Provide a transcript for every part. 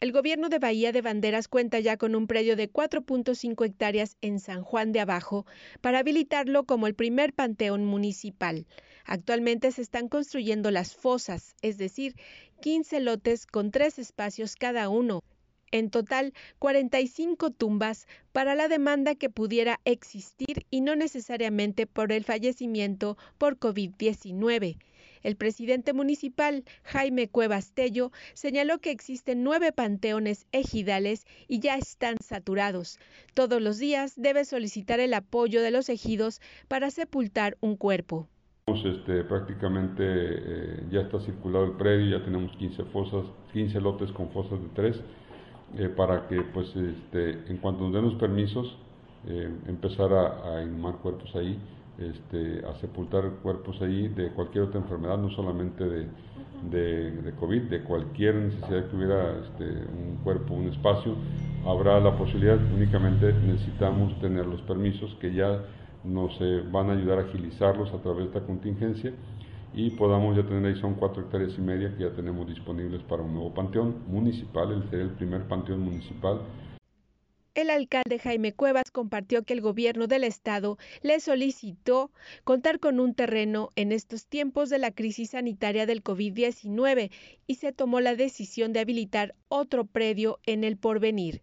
el gobierno de Bahía de Banderas cuenta ya con un predio de 4.5 hectáreas en San Juan de Abajo para habilitarlo como el primer panteón municipal. Actualmente se están construyendo las fosas, es decir, 15 lotes con tres espacios cada uno. En total, 45 tumbas para la demanda que pudiera existir y no necesariamente por el fallecimiento por COVID-19. El presidente municipal, Jaime Cuevas Tello, señaló que existen nueve panteones ejidales y ya están saturados. Todos los días debe solicitar el apoyo de los ejidos para sepultar un cuerpo. Este, prácticamente eh, ya está circulado el predio, ya tenemos 15 fosas, 15 lotes con fosas de tres, eh, para que pues este, en cuanto nos den los permisos, eh, empezar a, a inhumar cuerpos ahí este, a sepultar cuerpos ahí de cualquier otra enfermedad, no solamente de, de, COVID, de cualquier necesidad que hubiera este, un cuerpo, un espacio, habrá la posibilidad, únicamente necesitamos tener los permisos que ya nos eh, van a ayudar a agilizarlos a través de esta contingencia y podamos ya tener ahí son cuatro hectáreas y media que ya tenemos disponibles para un nuevo panteón municipal, el sería el primer panteón municipal el alcalde Jaime Cuevas compartió que el gobierno del estado le solicitó contar con un terreno en estos tiempos de la crisis sanitaria del COVID-19 y se tomó la decisión de habilitar otro predio en el porvenir.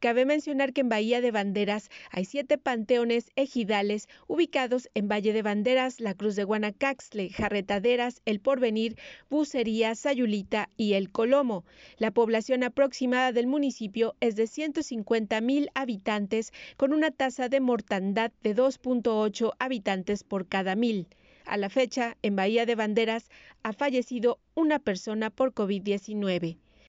Cabe mencionar que en Bahía de Banderas hay siete panteones ejidales ubicados en Valle de Banderas, La Cruz de Guanacaxle, Jarretaderas, El Porvenir, Bucería, Sayulita y El Colomo. La población aproximada del municipio es de 150 mil habitantes con una tasa de mortandad de 2.8 habitantes por cada mil. A la fecha, en Bahía de Banderas ha fallecido una persona por COVID-19.